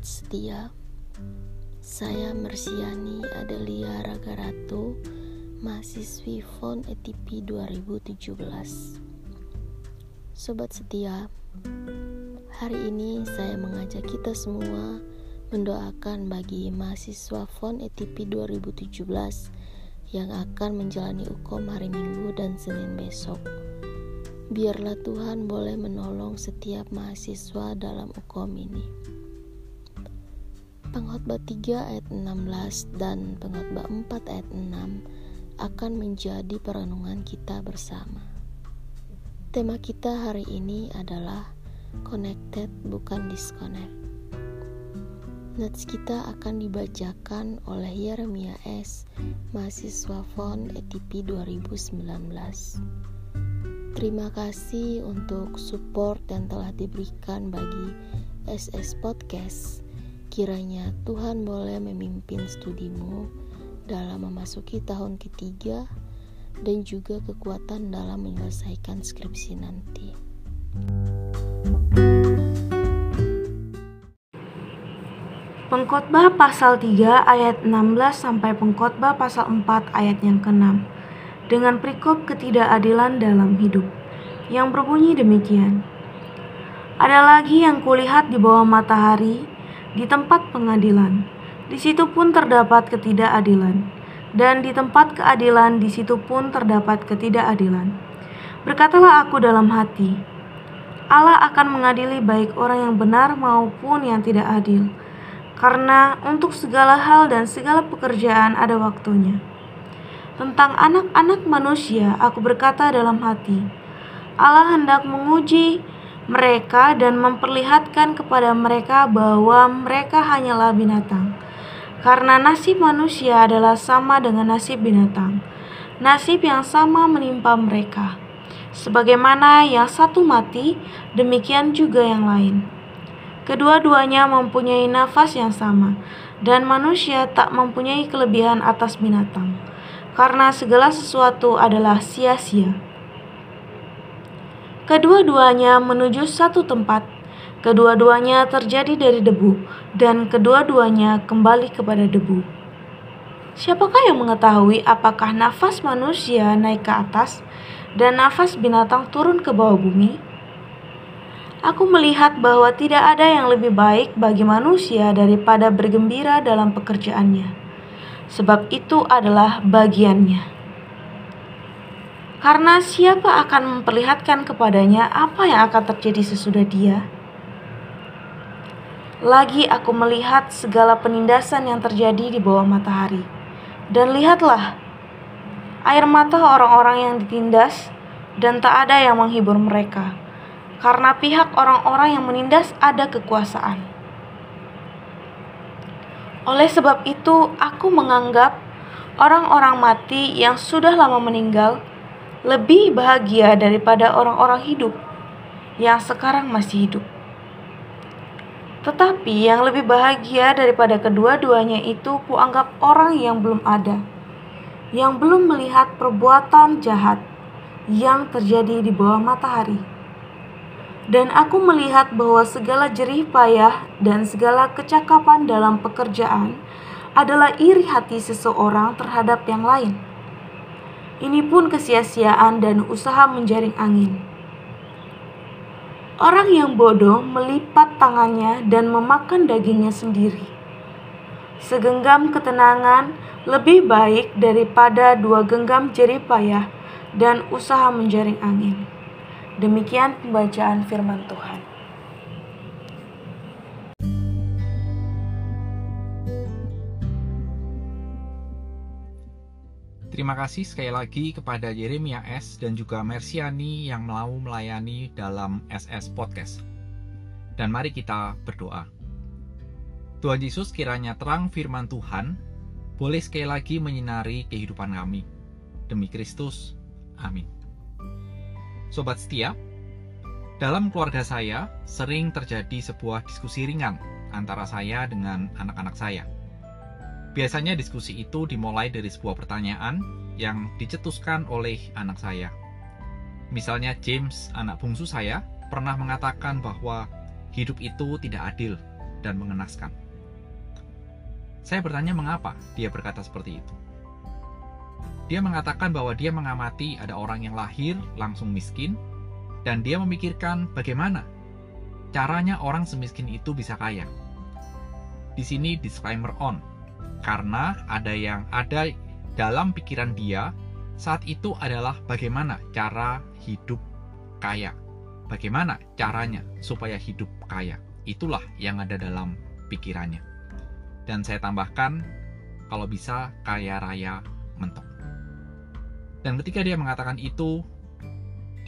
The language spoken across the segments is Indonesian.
Sobat setia, saya Mersiani Adelia Ragaratu, mahasiswi FON ETP 2017. Sobat setia, hari ini saya mengajak kita semua mendoakan bagi mahasiswa FON ETP 2017 yang akan menjalani UKOM hari Minggu dan Senin besok. Biarlah Tuhan boleh menolong setiap mahasiswa dalam UKOM ini. Pengkhotbah 3 ayat 16 dan pengkhotbah 4 ayat 6 akan menjadi perenungan kita bersama. Tema kita hari ini adalah connected bukan disconnect. Notes kita akan dibacakan oleh Yeremia S, mahasiswa FON ETP 2019. Terima kasih untuk support yang telah diberikan bagi SS Podcast. Kiranya Tuhan boleh memimpin studimu dalam memasuki tahun ketiga dan juga kekuatan dalam menyelesaikan skripsi nanti. Pengkhotbah pasal 3 ayat 16 sampai pengkhotbah pasal 4 ayat yang ke-6 dengan perikop ketidakadilan dalam hidup yang berbunyi demikian. Ada lagi yang kulihat di bawah matahari di tempat pengadilan. Di situ pun terdapat ketidakadilan, dan di tempat keadilan di situ pun terdapat ketidakadilan. Berkatalah aku dalam hati, Allah akan mengadili baik orang yang benar maupun yang tidak adil, karena untuk segala hal dan segala pekerjaan ada waktunya. Tentang anak-anak manusia, aku berkata dalam hati, Allah hendak menguji mereka dan memperlihatkan kepada mereka bahwa mereka hanyalah binatang. Karena nasib manusia adalah sama dengan nasib binatang. Nasib yang sama menimpa mereka. Sebagaimana yang satu mati, demikian juga yang lain. Kedua-duanya mempunyai nafas yang sama, dan manusia tak mempunyai kelebihan atas binatang karena segala sesuatu adalah sia-sia. Kedua-duanya menuju satu tempat, kedua-duanya terjadi dari debu, dan kedua-duanya kembali kepada debu. Siapakah yang mengetahui apakah nafas manusia naik ke atas dan nafas binatang turun ke bawah bumi? Aku melihat bahwa tidak ada yang lebih baik bagi manusia daripada bergembira dalam pekerjaannya sebab itu adalah bagiannya. Karena siapa akan memperlihatkan kepadanya apa yang akan terjadi sesudah dia? Lagi aku melihat segala penindasan yang terjadi di bawah matahari. Dan lihatlah, air mata orang-orang yang ditindas dan tak ada yang menghibur mereka. Karena pihak orang-orang yang menindas ada kekuasaan. Oleh sebab itu, aku menganggap orang-orang mati yang sudah lama meninggal lebih bahagia daripada orang-orang hidup yang sekarang masih hidup. Tetapi yang lebih bahagia daripada kedua-duanya itu kuanggap orang yang belum ada, yang belum melihat perbuatan jahat yang terjadi di bawah matahari dan aku melihat bahwa segala jerih payah dan segala kecakapan dalam pekerjaan adalah iri hati seseorang terhadap yang lain. Ini pun kesia-siaan dan usaha menjaring angin. Orang yang bodoh melipat tangannya dan memakan dagingnya sendiri. Segenggam ketenangan lebih baik daripada dua genggam jerih payah dan usaha menjaring angin. Demikian pembacaan firman Tuhan. Terima kasih sekali lagi kepada Yeremia S dan juga Mersiani yang mau melayani dalam SS Podcast. Dan mari kita berdoa. Tuhan Yesus kiranya terang firman Tuhan boleh sekali lagi menyinari kehidupan kami. Demi Kristus. Amin. Sobat setia, dalam keluarga saya sering terjadi sebuah diskusi ringan antara saya dengan anak-anak saya. Biasanya diskusi itu dimulai dari sebuah pertanyaan yang dicetuskan oleh anak saya. Misalnya James, anak bungsu saya, pernah mengatakan bahwa hidup itu tidak adil dan mengenaskan. Saya bertanya mengapa dia berkata seperti itu. Dia mengatakan bahwa dia mengamati ada orang yang lahir langsung miskin, dan dia memikirkan bagaimana caranya orang semiskin itu bisa kaya. Di sini disclaimer on, karena ada yang ada dalam pikiran dia saat itu adalah bagaimana cara hidup kaya. Bagaimana caranya supaya hidup kaya. Itulah yang ada dalam pikirannya. Dan saya tambahkan, kalau bisa kaya raya mentok. Dan ketika dia mengatakan itu,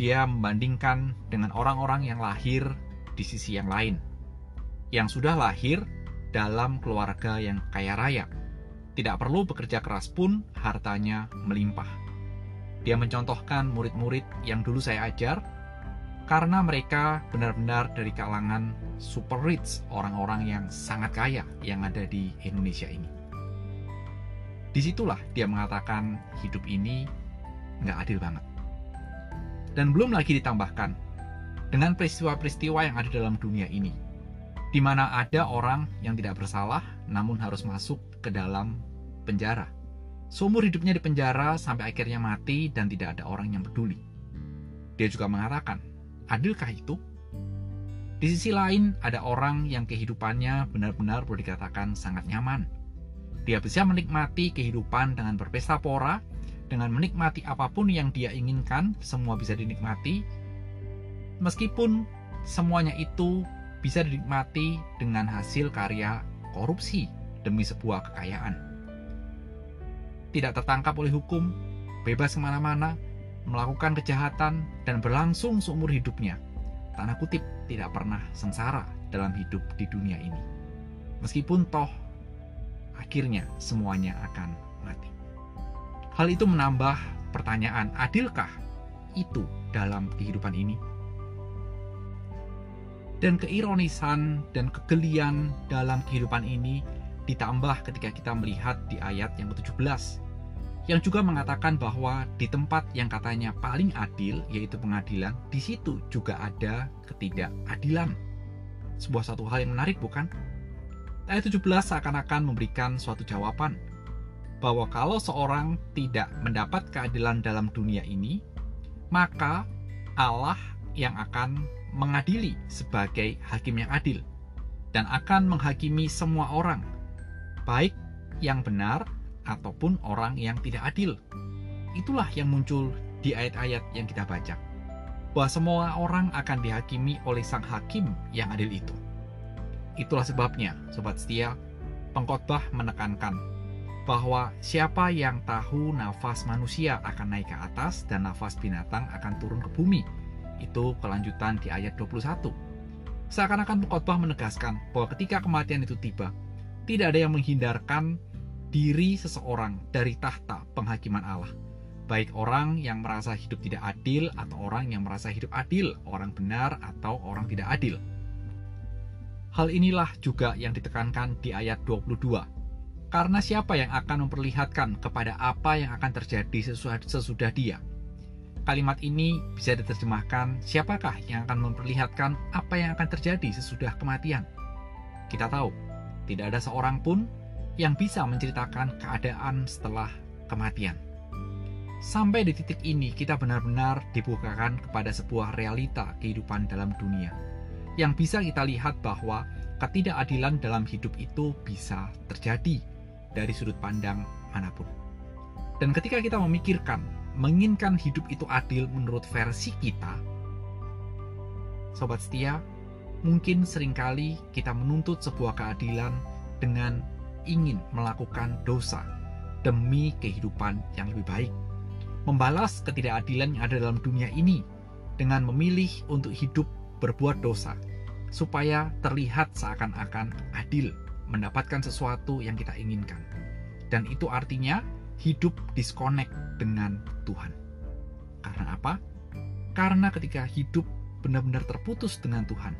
dia membandingkan dengan orang-orang yang lahir di sisi yang lain, yang sudah lahir dalam keluarga yang kaya raya. Tidak perlu bekerja keras pun hartanya melimpah. Dia mencontohkan murid-murid yang dulu saya ajar, karena mereka benar-benar dari kalangan super rich, orang-orang yang sangat kaya yang ada di Indonesia ini. Di situlah dia mengatakan hidup ini nggak adil banget. Dan belum lagi ditambahkan, dengan peristiwa-peristiwa yang ada dalam dunia ini, di mana ada orang yang tidak bersalah namun harus masuk ke dalam penjara. Seumur hidupnya di penjara sampai akhirnya mati dan tidak ada orang yang peduli. Dia juga mengatakan, adilkah itu? Di sisi lain, ada orang yang kehidupannya benar-benar boleh dikatakan sangat nyaman. Dia bisa menikmati kehidupan dengan berpesta pora, dengan menikmati apa pun yang dia inginkan, semua bisa dinikmati, meskipun semuanya itu bisa dinikmati dengan hasil karya korupsi demi sebuah kekayaan. Tidak tertangkap oleh hukum, bebas ke mana-mana, melakukan kejahatan, dan berlangsung seumur hidupnya. Tanda kutip tidak pernah sengsara dalam hidup di dunia ini. Meskipun toh akhirnya semuanya akan mati. Hal itu menambah pertanyaan, adilkah itu dalam kehidupan ini? Dan keironisan dan kegelian dalam kehidupan ini ditambah ketika kita melihat di ayat yang ke-17 yang juga mengatakan bahwa di tempat yang katanya paling adil yaitu pengadilan di situ juga ada ketidakadilan. Sebuah satu hal yang menarik bukan? Ayat 17 seakan-akan memberikan suatu jawaban bahwa kalau seorang tidak mendapat keadilan dalam dunia ini maka Allah yang akan mengadili sebagai hakim yang adil dan akan menghakimi semua orang, baik yang benar ataupun orang yang tidak adil. Itulah yang muncul di ayat-ayat yang kita baca. Bahwa semua orang akan dihakimi oleh sang hakim yang adil itu. Itulah sebabnya, sobat setia, pengkhotbah menekankan bahwa siapa yang tahu nafas manusia akan naik ke atas dan nafas binatang akan turun ke bumi itu kelanjutan di ayat 21. Seakan-akan pengkhotbah menegaskan bahwa ketika kematian itu tiba, tidak ada yang menghindarkan diri seseorang dari tahta penghakiman Allah. Baik orang yang merasa hidup tidak adil atau orang yang merasa hidup adil, orang benar atau orang tidak adil. Hal inilah juga yang ditekankan di ayat 22. Karena siapa yang akan memperlihatkan kepada apa yang akan terjadi sesudah dia? Kalimat ini bisa diterjemahkan, siapakah yang akan memperlihatkan apa yang akan terjadi sesudah kematian? Kita tahu, tidak ada seorang pun yang bisa menceritakan keadaan setelah kematian. Sampai di titik ini, kita benar-benar dibukakan kepada sebuah realita kehidupan dalam dunia, yang bisa kita lihat bahwa ketidakadilan dalam hidup itu bisa terjadi dari sudut pandang mana pun. Dan ketika kita memikirkan menginginkan hidup itu adil menurut versi kita, sobat setia, mungkin sering kali kita menuntut sebuah keadilan dengan ingin melakukan dosa demi kehidupan yang lebih baik. Membalas ketidakadilan yang ada dalam dunia ini dengan memilih untuk hidup berbuat dosa, supaya terlihat seakan-akan adil mendapatkan sesuatu yang kita inginkan. Dan itu artinya hidup disconnect dengan Tuhan. Karena apa? Karena ketika hidup benar-benar terputus dengan Tuhan,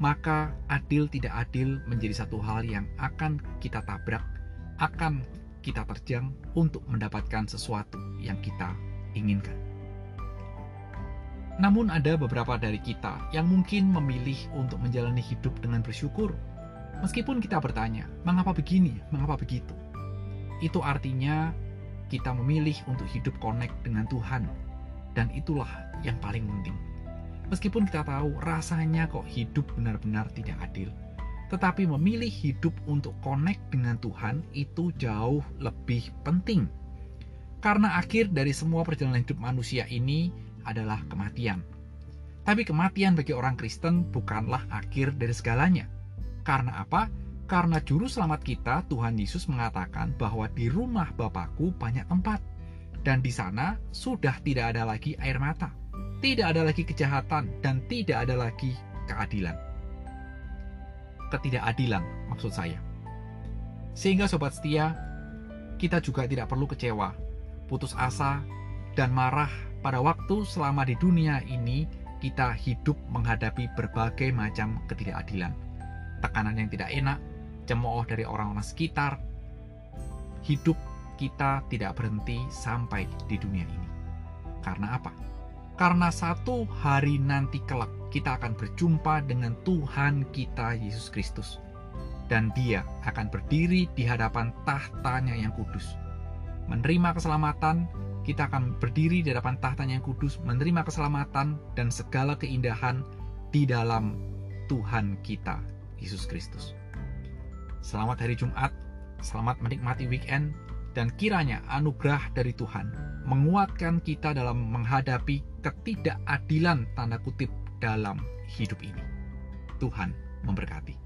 maka adil tidak adil menjadi satu hal yang akan kita tabrak, akan kita terjang untuk mendapatkan sesuatu yang kita inginkan. Namun ada beberapa dari kita yang mungkin memilih untuk menjalani hidup dengan bersyukur, Meskipun kita bertanya, mengapa begini, mengapa begitu? Itu artinya kita memilih untuk hidup connect dengan Tuhan. Dan itulah yang paling penting. Meskipun kita tahu rasanya kok hidup benar-benar tidak adil. Tetapi memilih hidup untuk connect dengan Tuhan itu jauh lebih penting. Karena akhir dari semua perjalanan hidup manusia ini adalah kematian. Tapi kematian bagi orang Kristen bukanlah akhir dari segalanya. Karena apa? Karena juru selamat kita, Tuhan Yesus mengatakan bahwa di rumah Bapakku banyak tempat. Dan di sana sudah tidak ada lagi air mata tidak ada lagi kejahatan dan tidak ada lagi keadilan. Ketidakadilan maksud saya. Sehingga sobat setia, kita juga tidak perlu kecewa, putus asa, dan marah pada waktu selama di dunia ini kita hidup menghadapi berbagai macam ketidakadilan. Tekanan yang tidak enak, cemooh dari orang-orang sekitar, hidup kita tidak berhenti sampai di dunia ini. Karena apa? Karena satu hari nanti kelak kita akan berjumpa dengan Tuhan kita Yesus Kristus. Dan dia akan berdiri di hadapan tahtanya yang kudus. Menerima keselamatan, kita akan berdiri di hadapan tahtanya yang kudus, menerima keselamatan dan segala keindahan di dalam Tuhan kita, Yesus Kristus. Selamat hari Jumat, selamat menikmati weekend, dan kiranya anugerah dari Tuhan menguatkan kita dalam menghadapi ketidakadilan tanda kutip dalam hidup ini. Tuhan memberkati.